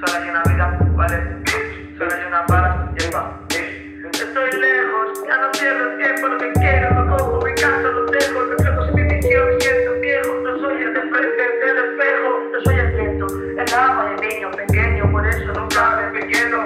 Solo hay una vida, ¿vale? Solo hay una para, lleva. Estoy lejos, ya no pierdo el tiempo, lo que quiero, lo cojo, me canso, lo dejo, reflejo sin mi visión, siento viejo, no soy el de frente del espejo, no soy el viento, el agua de niño pequeño, por eso nunca me pequeño.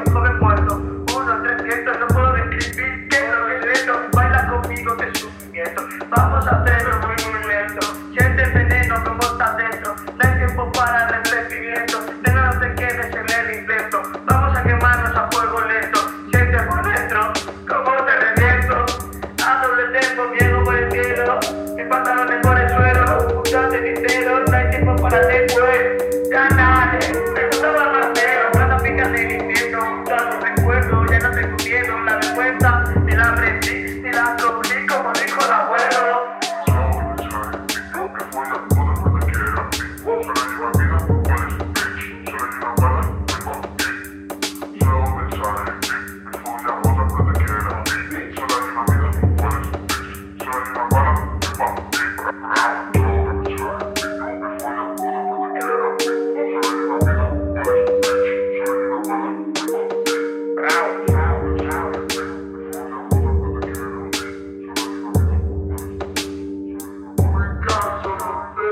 Casa